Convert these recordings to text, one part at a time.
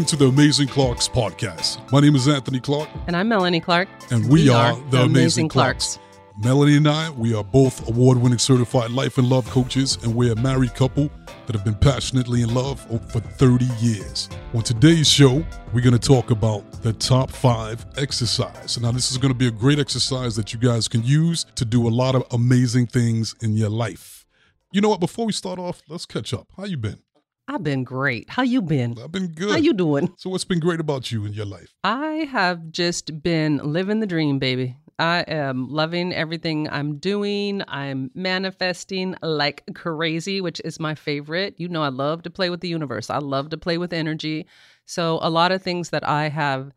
welcome to the Amazing Clarks podcast. My name is Anthony Clark, And I'm Melanie Clark. and we, are, the Amazing, Clarks. Melanie and I, we are both award winning certified life and love coaches, and we're a married couple that have been passionately in love for 30 years. On today's show, we're going to talk about the top five exercise. Now, this is going to be a great exercise that you guys can use to do a lot of amazing things in your life. You know what? Before we start off, let's catch up. How you been? I've been great. How you been? I've been good. How you doing? so, what's been great about you in your life? I have just been living the dream, baby. I am loving everything I'm doing. I'm manifesting like crazy, which is my favorite. You know, I love to play with the universe. I love to play with energy. So, a lot of things that I have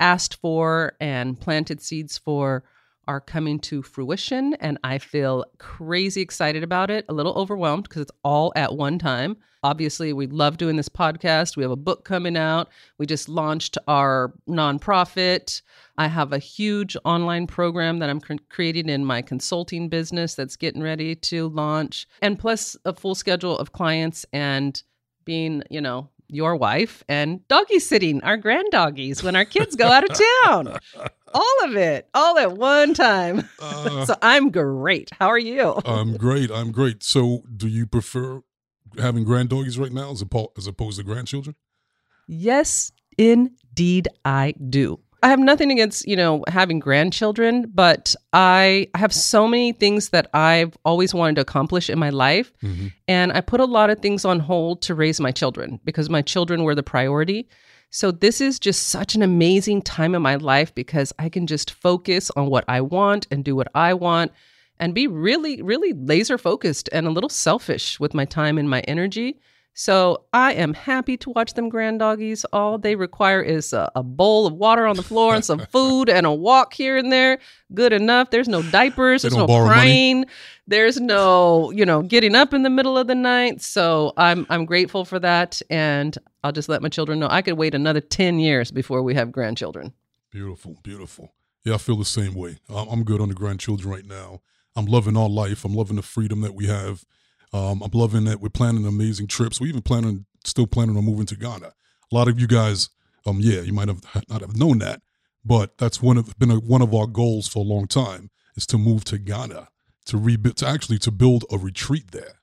asked for and planted seeds for are coming to fruition. And I feel crazy excited about it, a little overwhelmed because it's all at one time. Obviously, we love doing this podcast. We have a book coming out. We just launched our nonprofit. I have a huge online program that I'm cr- creating in my consulting business that's getting ready to launch, and plus a full schedule of clients and being, you know, your wife and doggy sitting our grand doggies when our kids go out of town. all of it, all at one time. Uh, so I'm great. How are you? I'm great. I'm great. So, do you prefer having granddoggies right now as, oppo- as opposed to grandchildren? Yes, indeed, I do. I have nothing against, you know, having grandchildren, but I have so many things that I've always wanted to accomplish in my life. Mm-hmm. And I put a lot of things on hold to raise my children because my children were the priority. So this is just such an amazing time in my life because I can just focus on what I want and do what I want and be really, really laser focused and a little selfish with my time and my energy. So I am happy to watch them grand doggies. All they require is a, a, bowl of water on the floor and some food and a walk here and there. Good enough. There's no diapers. There's no crying. Money. There's no, you know, getting up in the middle of the night. So I'm I'm grateful for that. And I'll just let my children know I could wait another 10 years before we have grandchildren. Beautiful, beautiful. Yeah, I feel the same way. I'm good on the grandchildren right now. I'm loving our life. I'm loving the freedom that we have. Um, I'm loving that we're planning amazing trips. We're even planning, still planning on moving to Ghana. A lot of you guys, um, yeah, you might have not have known that, but that's one of been a, one of our goals for a long time is to move to Ghana to rebuild, to actually to build a retreat there.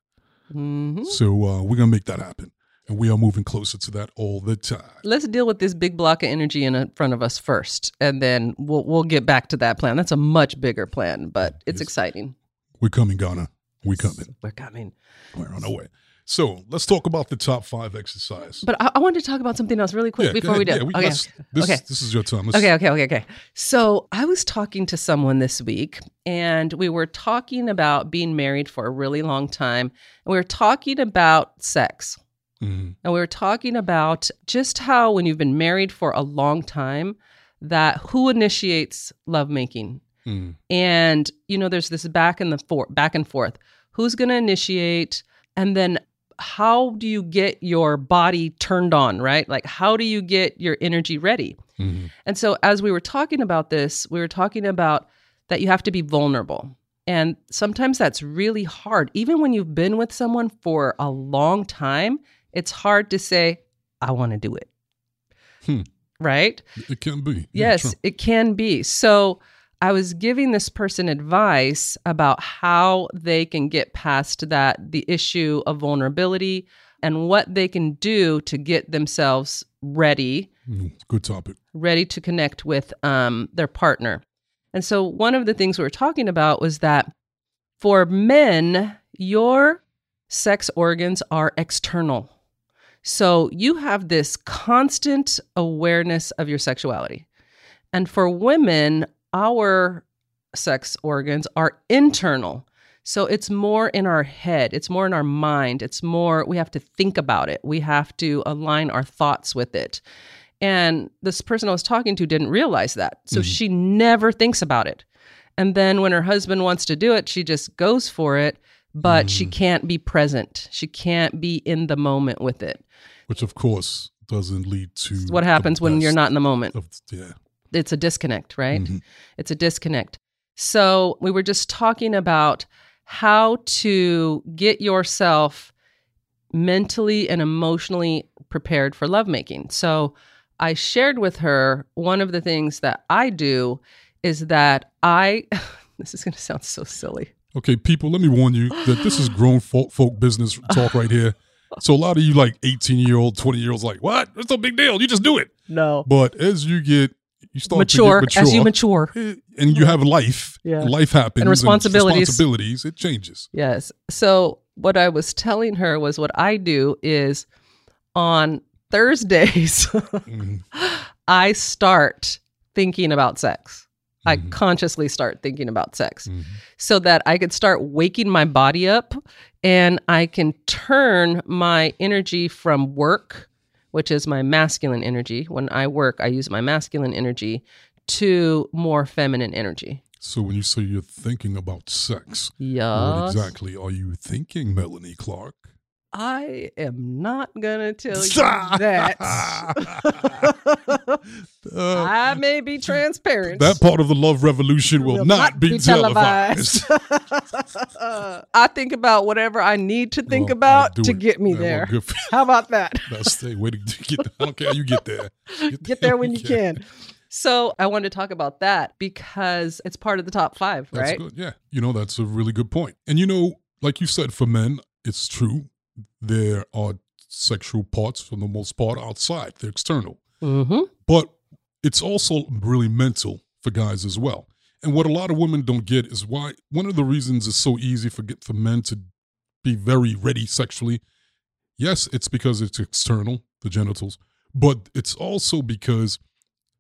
Mm-hmm. So uh, we're gonna make that happen, and we are moving closer to that all the time. Let's deal with this big block of energy in uh, front of us first, and then we'll we'll get back to that plan. That's a much bigger plan, but it's yes. exciting. We're coming, Ghana. We're coming. We're coming. We're on our way. So let's talk about the top five exercise. But I, I wanted to talk about something else really quick yeah, before we do. Yeah, we, okay. This, okay. This is your time. Let's, okay, okay, okay, okay. So I was talking to someone this week, and we were talking about being married for a really long time, and we were talking about sex. Mm-hmm. And we were talking about just how when you've been married for a long time, that who initiates lovemaking. Mm-hmm. And you know, there's this back and the forth, back and forth. Who's going to initiate? And then how do you get your body turned on, right? Like, how do you get your energy ready? Mm-hmm. And so, as we were talking about this, we were talking about that you have to be vulnerable. And sometimes that's really hard. Even when you've been with someone for a long time, it's hard to say, I want to do it. Hmm. Right? It can be. Yes, yeah, it can be. So, I was giving this person advice about how they can get past that, the issue of vulnerability, and what they can do to get themselves ready. Good topic. Ready to connect with um, their partner. And so, one of the things we were talking about was that for men, your sex organs are external. So, you have this constant awareness of your sexuality. And for women, our sex organs are internal. So it's more in our head, it's more in our mind, it's more, we have to think about it, we have to align our thoughts with it. And this person I was talking to didn't realize that. So mm-hmm. she never thinks about it. And then when her husband wants to do it, she just goes for it, but mm. she can't be present. She can't be in the moment with it. Which, of course, doesn't lead to it's what happens when you're not in the moment. Of, yeah. It's a disconnect, right? Mm-hmm. It's a disconnect. So we were just talking about how to get yourself mentally and emotionally prepared for lovemaking. So I shared with her one of the things that I do is that I, this is going to sound so silly. Okay, people, let me warn you that this is grown folk, folk business talk right here. So a lot of you like 18 year old, 20 year olds like, what? It's no big deal. You just do it. No. But as you get, you start mature, to get mature as you mature. eh, and you have life, Yeah. life happens. And responsibilities. responsibilities, it changes. Yes. So what I was telling her was what I do is on Thursdays, Mhm. I start thinking about sex. I Mhm. consciously start thinking about sex Mhm. so that I could start waking my body up and I can turn my energy from work, which is my masculine energy. When I work, I use my masculine energy to more feminine energy. So when you say you're thinking about sex, what exactly are you thinking, Melanie Clark? I am not gonna tell you that. Uh, I may be transparent. that part of the love revolution will, not, be, televised. I think about whatever I need to think Well, about to it. get me there. for- How about that? Now stay. Wait to get. I don't care how you get there. Get there when you can. So I wanted to talk about that because it's part of the top five, That's right? good. Yeah. You know, that's a really good point. And you know, like you said, for men, it's true. There are sexual parts for the most part outside. They're external. Mm-hmm. But it's also really mental for guys as well. And what a lot of women don't get is why one of the reasons it's so easy for get for men to be very ready sexually. Yes, it's because it's external, the genitals, but it's also because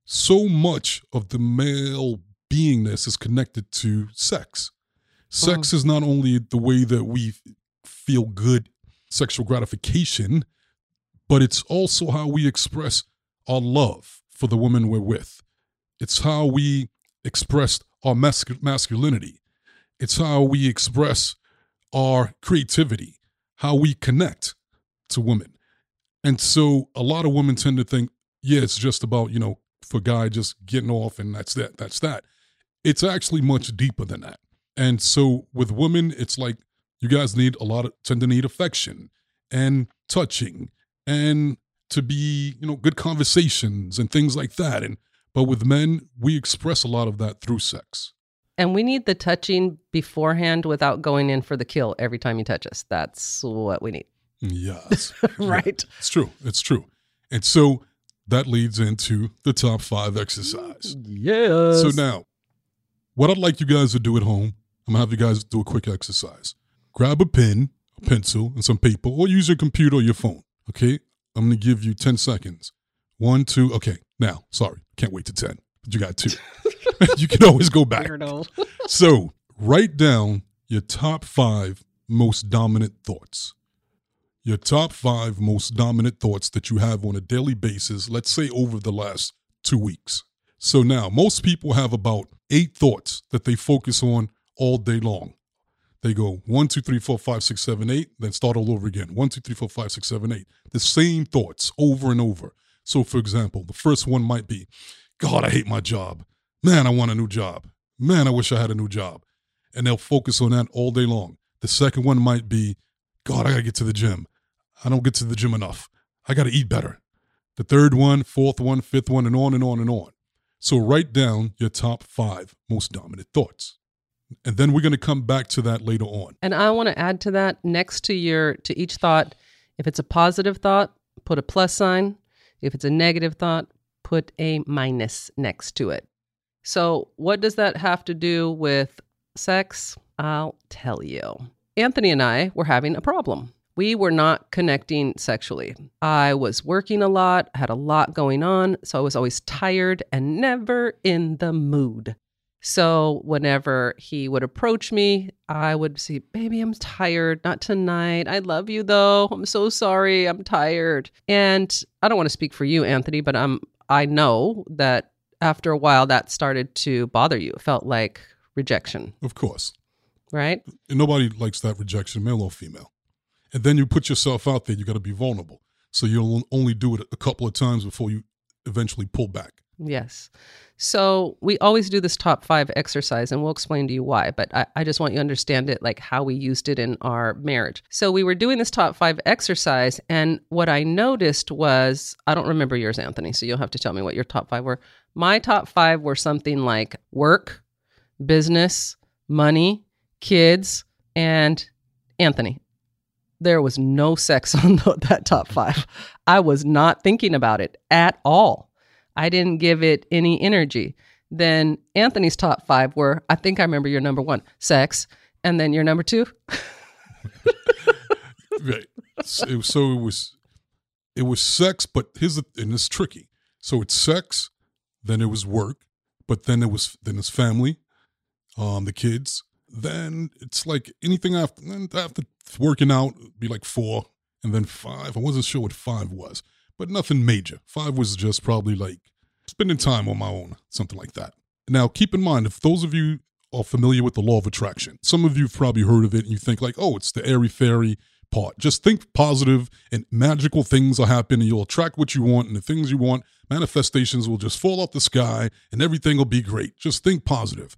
so much of the male beingness is connected to sex. Sex is not only the way that we feel good sexual gratification, but it's also how we express our love for the woman we're with. It's how we express our masc- masculinity. It's how we express our creativity, how we connect to women. And so a lot of women tend to think, yeah, it's just about, you know, for guy just getting off and that's that, that's that. It's actually much deeper than that. And so with women, it's like you guys need a lot of tend to need affection and touching and to be, you know, good conversations and things like that. And but with men, we express a lot of that through sex. And we need the touching beforehand without going in for the kill every time you touch us. That's what we need. Yes. right. It's true. It's true. And so that leads into the top five exercise. Yes. So now, what I'd like you guys to do at home, I'm gonna have you guys do a quick exercise. Grab a pen, a pencil, and some paper, or use your computer or your phone. Okay? I'm gonna give you 10 seconds. One, two, okay. Now, sorry, can't wait to 10, but you got two. you can always go back. So write down your top five most dominant thoughts. Your top five most dominant thoughts that you have on a daily basis, let's say over the last two weeks. So now, most people have about eight thoughts that they focus on all day long. They go one, two, three, four, five, six, seven, eight, then start all over again. One, two, three, four, five, six, seven, eight. The same thoughts over and over. So, for example, the first one might be, God, I hate my job. Man, I want a new job. Man, I wish I had a new job. And they'll focus on that all day long. The second one might be, God, I got to get to the gym. I don't get to the gym enough. I got to eat better. The third one, fourth one, fifth one, and on and on and on. So write down your top five most dominant thoughts. And then we're going to come back to that later on. And I want to add to that next to your to each thought, if it's a positive thought, put a plus sign. If it's a negative thought, put a minus next to it. So, what does that have to do with sex? I'll tell you. Anthony and I were having a problem. We were not connecting sexually. I was working a lot, had a lot going on, so I was always tired and never in the mood. So whenever he would approach me, I would say, Baby, I'm tired. Not tonight. I love you though. I'm so sorry. I'm tired. And I don't want to speak for you, Anthony, but I'm I know that after a while that started to bother you. It felt like rejection, Of course. right? And nobody likes that rejection, male or female. And then you put yourself out there, you got to be vulnerable. So you'll only do it a couple of times before you eventually pull back. Yes. So we always do this top five exercise, and we'll explain to you why. But I, I, just want you to understand it, like how we used it in our marriage. So we were doing this top five exercise, and what I noticed was I don't remember yours, Anthony. So you'll have to tell me what your top five were. My top five were something like work, business, money, kids, and Anthony. There was no sex on that top five. I was not thinking about it at all. I didn't give it any energy. Then Anthony's top five were I think I remember your number one, sex. And then your number two. right. So, so it was it was sex, but here's and it's tricky. So it's sex, then it was work, but then it was then it's family, um, the kids. Then it's like anything after after working out, be like four, and then five. I wasn't sure what five was but nothing major. Five was just probably like spending time on my own, something like that. Now, keep in mind, if those of you are familiar with the law of attraction, some of you have probably heard of it and you think like, oh, it's the airy fairy part. Just think positive and magical things will happen and you'll attract what you want and the things you want, manifestations will just fall off the sky and everything will be great. Just think positive.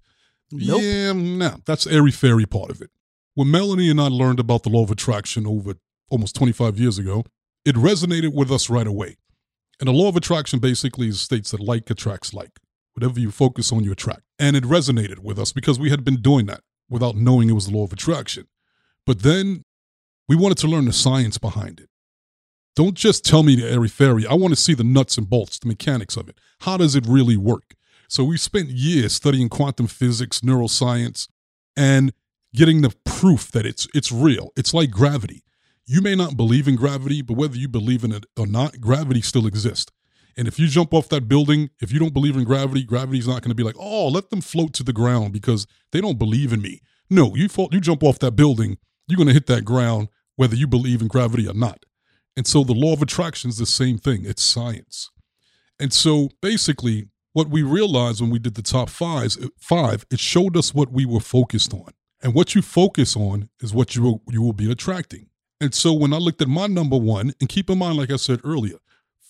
Nope. Yeah, no, that's airy fairy part of it. When Melanie and I learned about the law of attraction over almost 25 years ago, it resonated with us right away. And the law of attraction basically states that like attracts like. Whatever you focus on, you attract. And it resonated with us because we had been doing that without knowing it was the law of attraction. But then we wanted to learn the science behind it. Don't just tell me the airy fairy. I want to see the nuts and bolts, the mechanics of it. How does it really work? So we spent years studying quantum physics, neuroscience, and getting the proof that it's it's real. It's like gravity. You may not believe in gravity, but whether you believe in it or not, gravity still exists. And if you jump off that building, if you don't believe in gravity, gravity's not going to be like, oh, let them float to the ground because they don't believe in me. No, you fall, you jump off that building, you're going to hit that ground whether you believe in gravity or not. And so the law of attraction is the same thing. It's science. And so basically, what we realized when we did the top five, uh, five, it showed us what we were focused on. And what you focus on is what you will, you will be attracting. And so when I looked at my number one, and keep in mind, like I said earlier,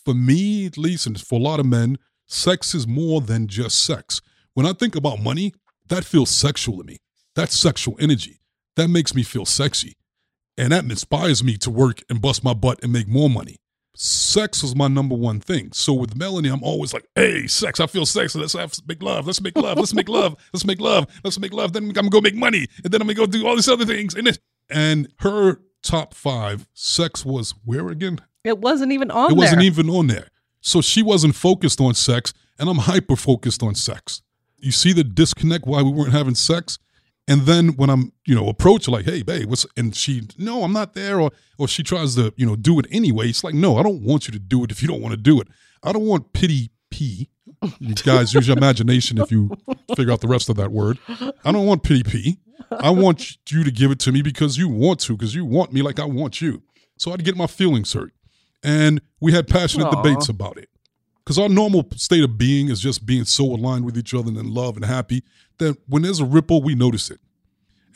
for me at least, and for a lot of men, sex is more than just sex. When I think about money, that feels sexual to me. That's sexual energy. That makes me feel sexy. And that inspires me to work and bust my butt and make more money. Sex is my number one thing. So with Melanie, I'm always like, hey, sex, I feel sexy. Let's have make love. Let's make love. Let's make love. Let's make love. Let's make love. Then I'm gonna go make money. And then I'm gonna go do all these other things. And, and her top five, sex was where again? It wasn't even on It wasn't even on there. So she wasn't focused on sex, and I'm hyper focused on sex. You see the disconnect why we weren't having sex? And then when I'm, you know, approach like, hey, babe, what's and she, no, I'm not there, or or she tries to, you know, do it anyway. It's like, no, I don't want you to do it if you don't want to do it. I don't want pity P. You guys use your imagination if you figure out the rest of that word. I don't want pity P. I want you to give it to me because you want to, because you want me like I want you. So I'd get my feelings hurt. And we had passionate Aww. debates about it. Because our normal state of being is just being so aligned with each other and in love and happy that when there's a ripple, we notice it.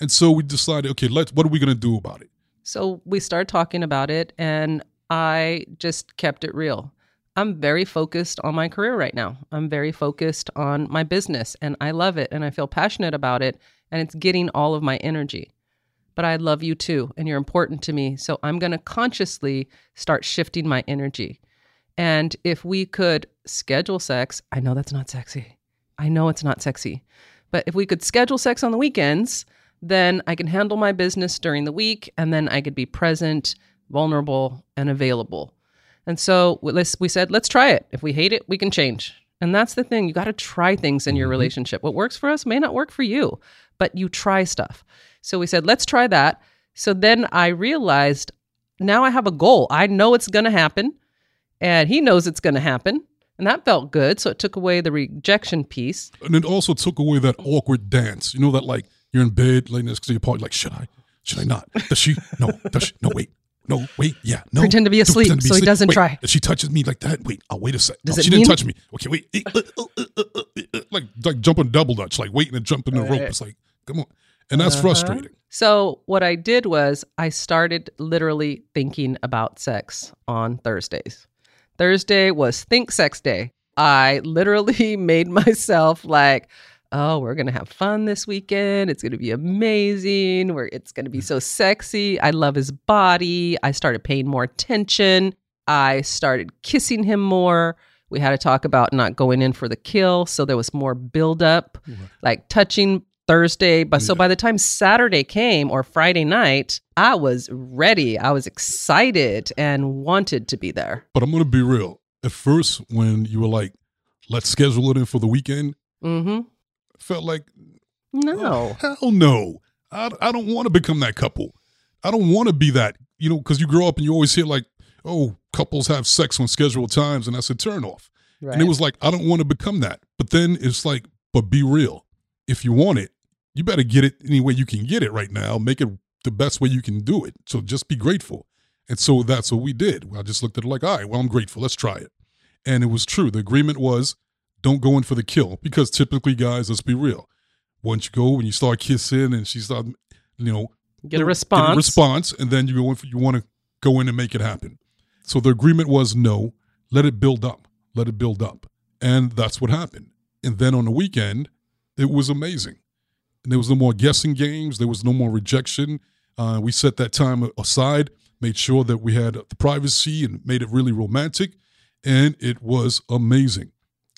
And so we decided, okay, let's what are we gonna do about it? So we started talking about it and I just kept it real. I'm very focused on my career right now. I'm very focused on my business and I love it and I feel passionate about it and it's getting all of my energy. But I love you too, and you're important to me. So I'm going to consciously start shifting my energy. And if we could schedule sex, I know that's not sexy. I know it's not sexy. But if we could schedule sex on the weekends, then I can handle my business during the week and then I could be present, vulnerable, and available. And so we said, let's try it. If we hate it, we can change. And that's the thing. You got to try things in your mm-hmm. relationship. What works for us may not work for you but you try stuff. So we said, let's try that. So then I realized now I have a goal. I know it's going to happen, and he knows it's going to happen. And that felt good. So it took away the rejection piece. And it also took away that awkward dance. You know, that like you're in bed, laying next to your partner, like, should I? Should I not? Does she? No. Does she? No, wait. No, wait, yeah, no. Pretend to be asleep to be so asleep. he doesn't wait, try. She touches me like that. Wait, I'll wait a sec. Does no, it she mean? didn't touch me. Okay, wait. like like jumping double dutch, like waiting to jump in the rope. It's like, come on. And that's uh-huh. frustrating. So, what I did was I started literally thinking about sex on Thursdays. Thursday was Think Sex Day. I literally made myself like, oh, we're going to have fun this weekend. It's going to be amazing. We're, it's going to be so sexy. I love his body. I started paying more attention. I started kissing him more. We had to talk about not going in for the kill. So there was more buildup, like touching Thursday. But so by the time Saturday came or Friday night, I was ready. I was excited and wanted to be there. But I'm going to be real. At first, when you were like, let's schedule it in for the weekend, Mm-hmm. Felt like, No. oh, hell no. I, I don't want to become that couple. I don't want to be that, you know, because you grow up and you always hear like, oh, couples have sex on scheduled times and that's a turnoff. Right. And it was like, I don't want to become that. But then it's like, but be real. If you want it, you better get it any way you can get it right now. Make it the best way you can do it. So just be grateful. And so that's what we did. I just looked at it like, all right, well, I'm grateful. Let's try it. And it was true. The agreement was don't go in for the kill because typically, guys, let's be real. Once you go, when you start kissing and she start, you know, Get a get response. response, and then you go in for, you want to go in and make it happen. So the agreement was no, let it build up, let it build up, and that's what happened. And then on the weekend, it was amazing. And there was no more guessing games. There was no more rejection. Uh, we set that time aside, made sure that we had the privacy, and made it really romantic. And it was amazing.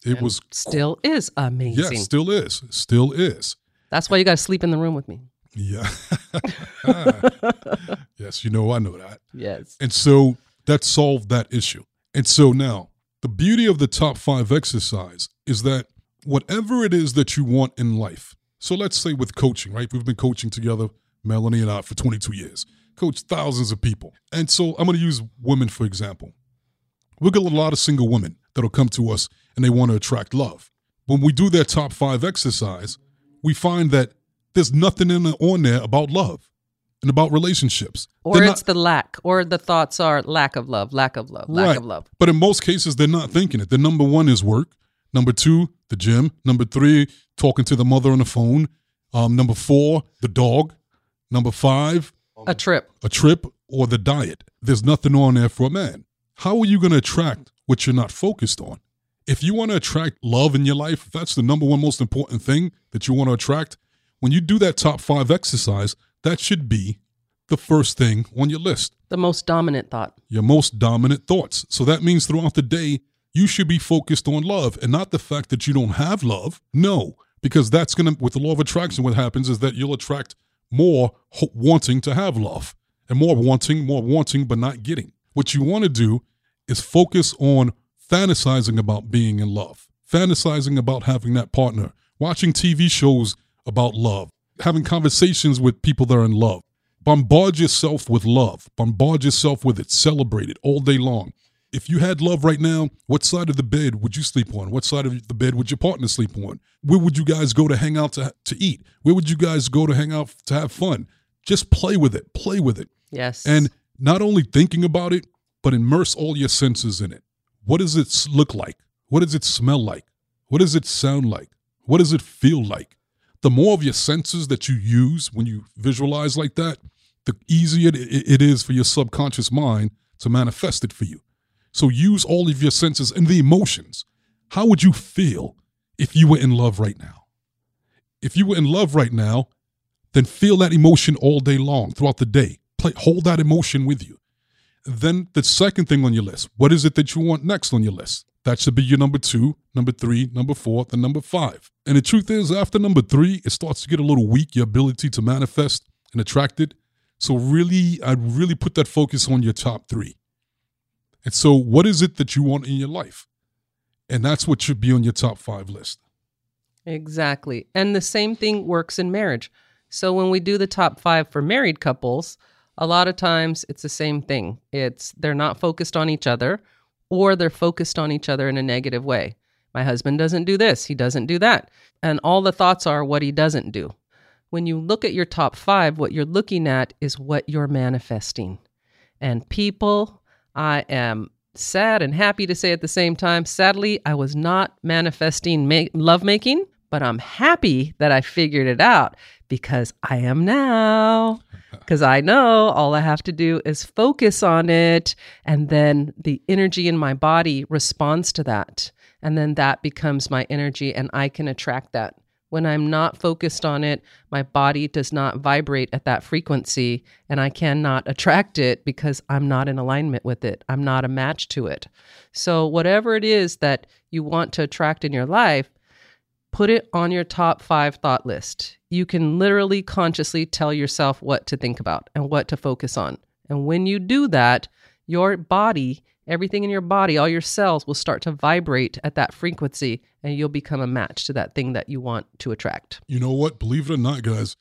It And was still is amazing. yes, still is, still is. That's why you got to sleep in the room with me. Yeah. yes, you know I know that. Yes. And so that solved that issue. And so now, the beauty of the top five exercise is that whatever it is that you want in life, so let's say with coaching, right? We've been coaching together, Melanie and I, for 22 years, coached thousands of people. And so I'm going to use women, for example. We'll get a lot of single women that'll come to us and they want to attract love. When we do their top five exercise, we find that there's nothing in on there about love and about relationships. Or They're it's the lack, or the thoughts are lack of love, lack of love, lack Right. of love. But in most cases, they're not thinking it. The number one is work. Number two, the gym. Number three, talking to the mother on the phone. Um, number four, the dog. Number five, A trip. a trip or the diet. There's nothing on there for a man. How are you going to attract what you're not focused on? If you want to attract love in your life, that's the number one most important thing that you want to attract. When you do that top five exercise, that should be the first thing on your list The most dominant thought. your most dominant thoughts. So that means throughout the day, you should be focused on love and not the fact that you don't have love. No, because that's going to, with the law of attraction, what happens is that you'll attract more ho- wanting to have love and more wanting, more wanting, but not getting. What you want to do is focus on fantasizing about being in love, fantasizing about having that partner, watching TV shows about love, having conversations with people that are in love. Bombard yourself with love. Bombard yourself with it. Celebrate it all day long. If you had love right now, what side of the bed would you sleep on? What side of the bed would your partner sleep on? Where would you guys go to hang out to, to eat? Where would you guys go to hang out to have fun? Just play with it. Play with it. Yes. And not only thinking about it, but immerse all your senses in it. What does it look like? What does it smell like? What does it sound like? What does it feel like? The more of your senses that you use when you visualize like that, the easier it- is for your subconscious mind to manifest it for you. So use all of your senses and the emotions. How would you feel if you were in love right now? If you were in love right now, then feel that emotion all day long throughout the day. Play, hold that emotion with you. Then the second thing on your list, what is it that you want next on your list? That should be your number two, number three, number four, then number five. And the truth is, after number three, it starts to get a little weak, your ability to manifest and attract it. So really, I'd really put that focus on your top three. And so, what is it that you want in your life? And that's what should be on your top five list. Exactly. And the same thing works in marriage. So when we do the top five for married couples, a lot of times it's the same thing. It's they're not focused on each other or they're focused on each other in a negative way. My husband doesn't do this, he doesn't do that. And all the thoughts are what he doesn't do. When you look at your top five, what you're looking at is what you're manifesting. And people, I am sad and happy to say at the same time, sadly, I was not manifesting ma- lovemaking, but I'm happy that I figured it out because I am now. Because I know all I have to do is focus on it, and then the energy in my body responds to that. And then that becomes my energy, and I can attract that. When I'm not focused on it, my body does not vibrate at that frequency, and I cannot attract it because I'm not in alignment with it. I'm not a match to it. So, whatever it is that you want to attract in your life, put it on your top five thought list. You can literally consciously tell yourself what to think about and what to focus on. And when you do that, your body, everything in your body, all your cells will start to vibrate at that frequency and you'll become a match to that thing that you want to attract. You know what? Believe it or not, guys,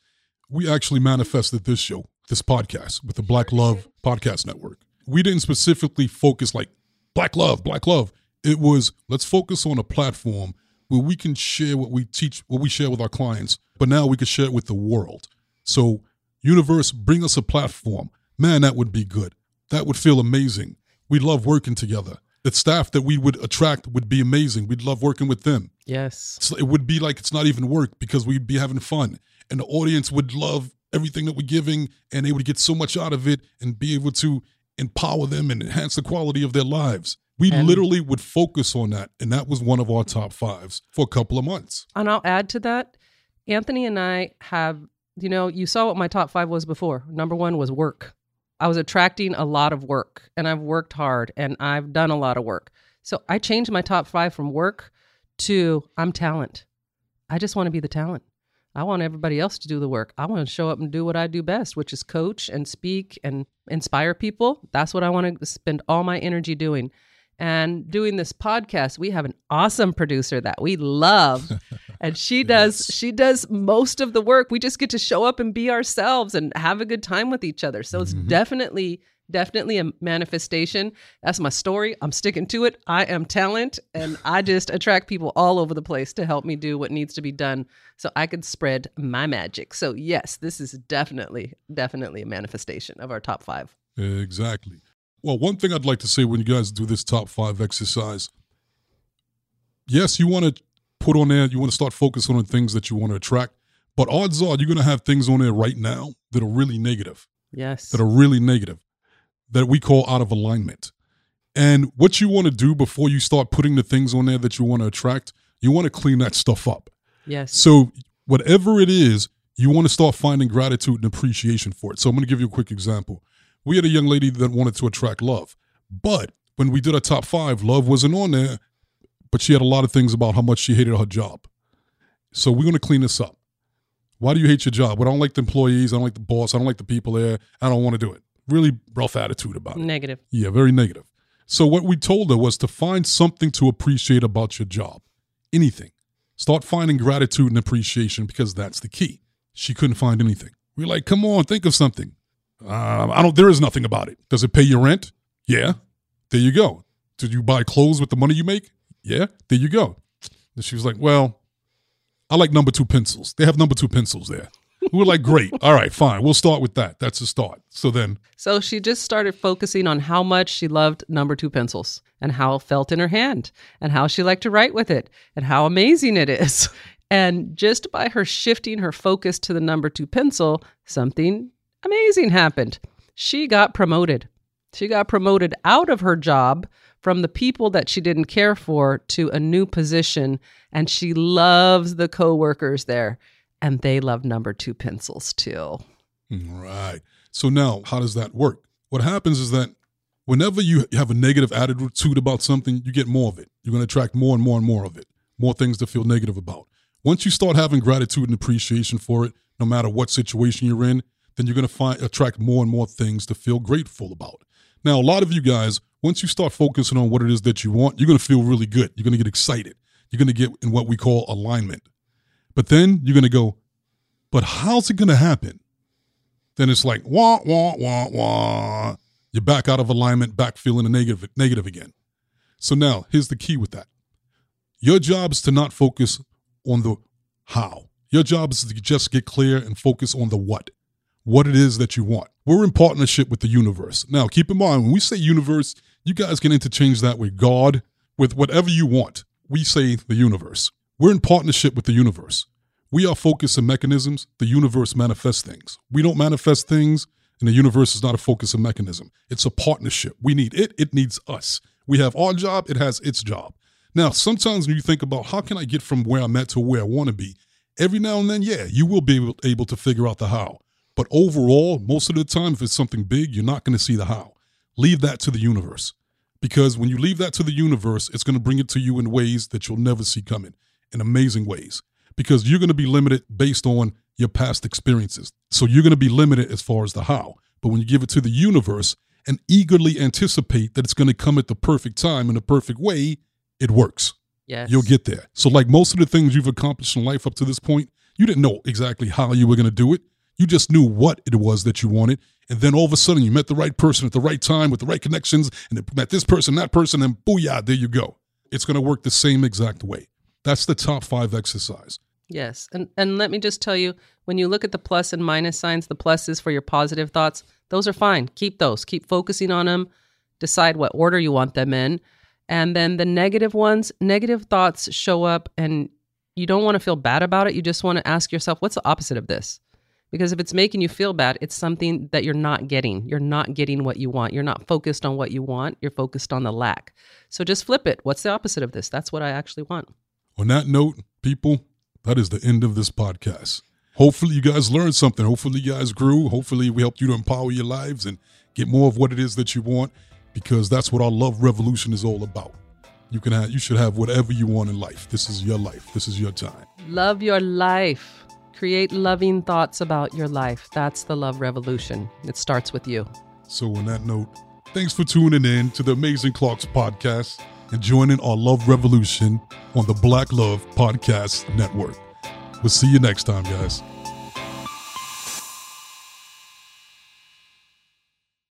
we actually manifested this show, this podcast with the Black Love Podcast Network. We didn't specifically focus like Black Love, Black Love. It was let's focus on a platform where we can share what we teach, what we share with our clients, but now we can share it with the world. So, universe, bring us a platform. Man, that would be good. That would feel amazing. We love working together. The staff that we would attract would be amazing. We'd love working with them. Yes. So it would be like it's not even work because we'd be having fun. And the audience would love everything that we're giving and they would get so much out of it and be able to empower them and enhance the quality of their lives. We and, literally would focus on that. And that was one of our top fives for a couple of months. And I'll add to that Anthony and I have, you know, you saw what my top five was before. Number one was work. I was attracting a lot of work and I've worked hard and I've done a lot of work. So I changed my top five from work to I'm talent. I just want to be the talent. I want everybody else to do the work. I want to show up and do what I do best, which is coach and speak and inspire people. That's what I want to spend all my energy doing and doing this podcast we have an awesome producer that we love. And she does yes. she does most of the work. We just get to show up and be ourselves and have a good time with each other. So it's mm-hmm. definitely definitely a manifestation. That's my story. I'm sticking to it. I am talent and i just attract people all over the place to help me do what needs to be done so i could spread my magic. So yes this is definitely definitely a manifestation of our top five. Exactly well, one thing I'd like to say when you guys do this top five exercise, yes, you want to put on there, you want to start focusing on things that you want to attract, but odds are you're going to have things on there right now that are really negative. Yes. That are really negative, that we call out of alignment. And what you want to do before you start putting the things on there that you want to attract, you want to clean that stuff up. Yes. So, whatever it is, you want to start finding gratitude and appreciation for it. So, I'm going to give you a quick example we had a young lady that wanted to attract love. But when we did our top five, love wasn't on there, but she had a lot of things about how much she hated her job. So we're going to clean this up. Why do you hate your job? Well, I don't like the employees. I don't like the boss. I don't like the people there. I don't want to do it. Really rough attitude about it. Negative. Yeah, very negative. So what we told her was to find something to appreciate about your job. Anything. Start finding gratitude and appreciation because that's the key. She couldn't find anything. We're like, come on, think of something. Uh, I don't. There is nothing about it. Does it pay your rent? Yeah. There you go. Did you buy clothes with the money you make? Yeah. There you go. And she was like, "Well, I like number two pencils. They have number two pencils there." We were like, "Great. All right, fine. We'll start with that. That's a start." So then, so she just started focusing on how much she loved number two pencils and how it felt in her hand and how she liked to write with it and how amazing it is. And just by her shifting her focus to the number two pencil, something amazing happened. She got promoted. She got promoted out of her job from the people that she didn't care for to a new position and she loves the coworkers there and they love number 2 pencils too. Right. So now how does that work? What happens is that whenever you have a negative attitude about something, you get more of it. You're going to attract more and more and more of it. More things to feel negative about. Once you start having gratitude and appreciation for it, no matter what situation you're in, then you're going to find attract more and more things to feel grateful about. Now, a lot of you guys, once you start focusing on what it is that you want, you're going to feel really good. You're going to get excited. You're going to get in what we call alignment. But then you're going to go, but how's it going to happen? Then it's like wah wah wah wah. You're back out of alignment, back feeling a negative negative again. So now here's the key with that. Your job is to not focus on the how. Your job is to just get clear and focus on the what what it is that you want. We're in partnership with the universe. Now, keep in mind, when we say universe, you guys can interchange that with God, with whatever you want. We say the universe. We're in partnership with the universe. We are focus and mechanisms. The universe manifests things. We don't manifest things, and the universe is not a focus and mechanism. It's a partnership. We need it, it needs us. We have our job, it has its job. Now, sometimes when you think about how can I get from where I'm at to where I want to be, every now and then, yeah, you will be able, to figure out the how. But overall, most of the time, if it's something big, you're not going to see the how. Leave that to the universe. Because when you leave that to the universe, it's going to bring it to you in ways that you'll never see coming, in amazing ways. Because you're going to be limited based on your past experiences. So you're going to be limited as far as the how. But when you give it to the universe and eagerly anticipate that it's going to come at the perfect time in a perfect way, it works. Yes. You'll get there. So, like most of the things you've accomplished in life up to this point, you didn't know exactly how you were going to do it. You just knew what it was that you wanted. And then all of a sudden, you met the right person at the right time with the right connections, and met this person, that person, and booyah, there you go. It's going to work the same exact way. That's the top five exercise. Yes. And and let me just tell you, when you look at the plus and minus signs, the plus is for your positive thoughts. Those are fine. Keep those. Keep focusing on them. Decide what order you want them in. And then the negative ones, negative thoughts show up and you don't want to feel bad about it. You just want to ask yourself, what's the opposite of this? Because if it's making you feel bad, it's something that you're not getting. You're not getting what you want. You're not focused on what you want. You're focused on the lack. So just flip it. What's the opposite of this? That's what I actually want. On that note, people, that is the end of this podcast. Hopefully, you guys learned something. Hopefully, you guys grew. Hopefully, we helped you to empower your lives and get more of what it is that you want because that's what our love revolution is all about. You can have, you should have whatever you want in life. This is your life. This is your time. Love your life. Create loving thoughts about your life. That's the love revolution. It starts with you. So, on that note, thanks for tuning in to the Amazing Clarks podcast and joining our love revolution on the Black Love Podcast Network. We'll see you next time, guys.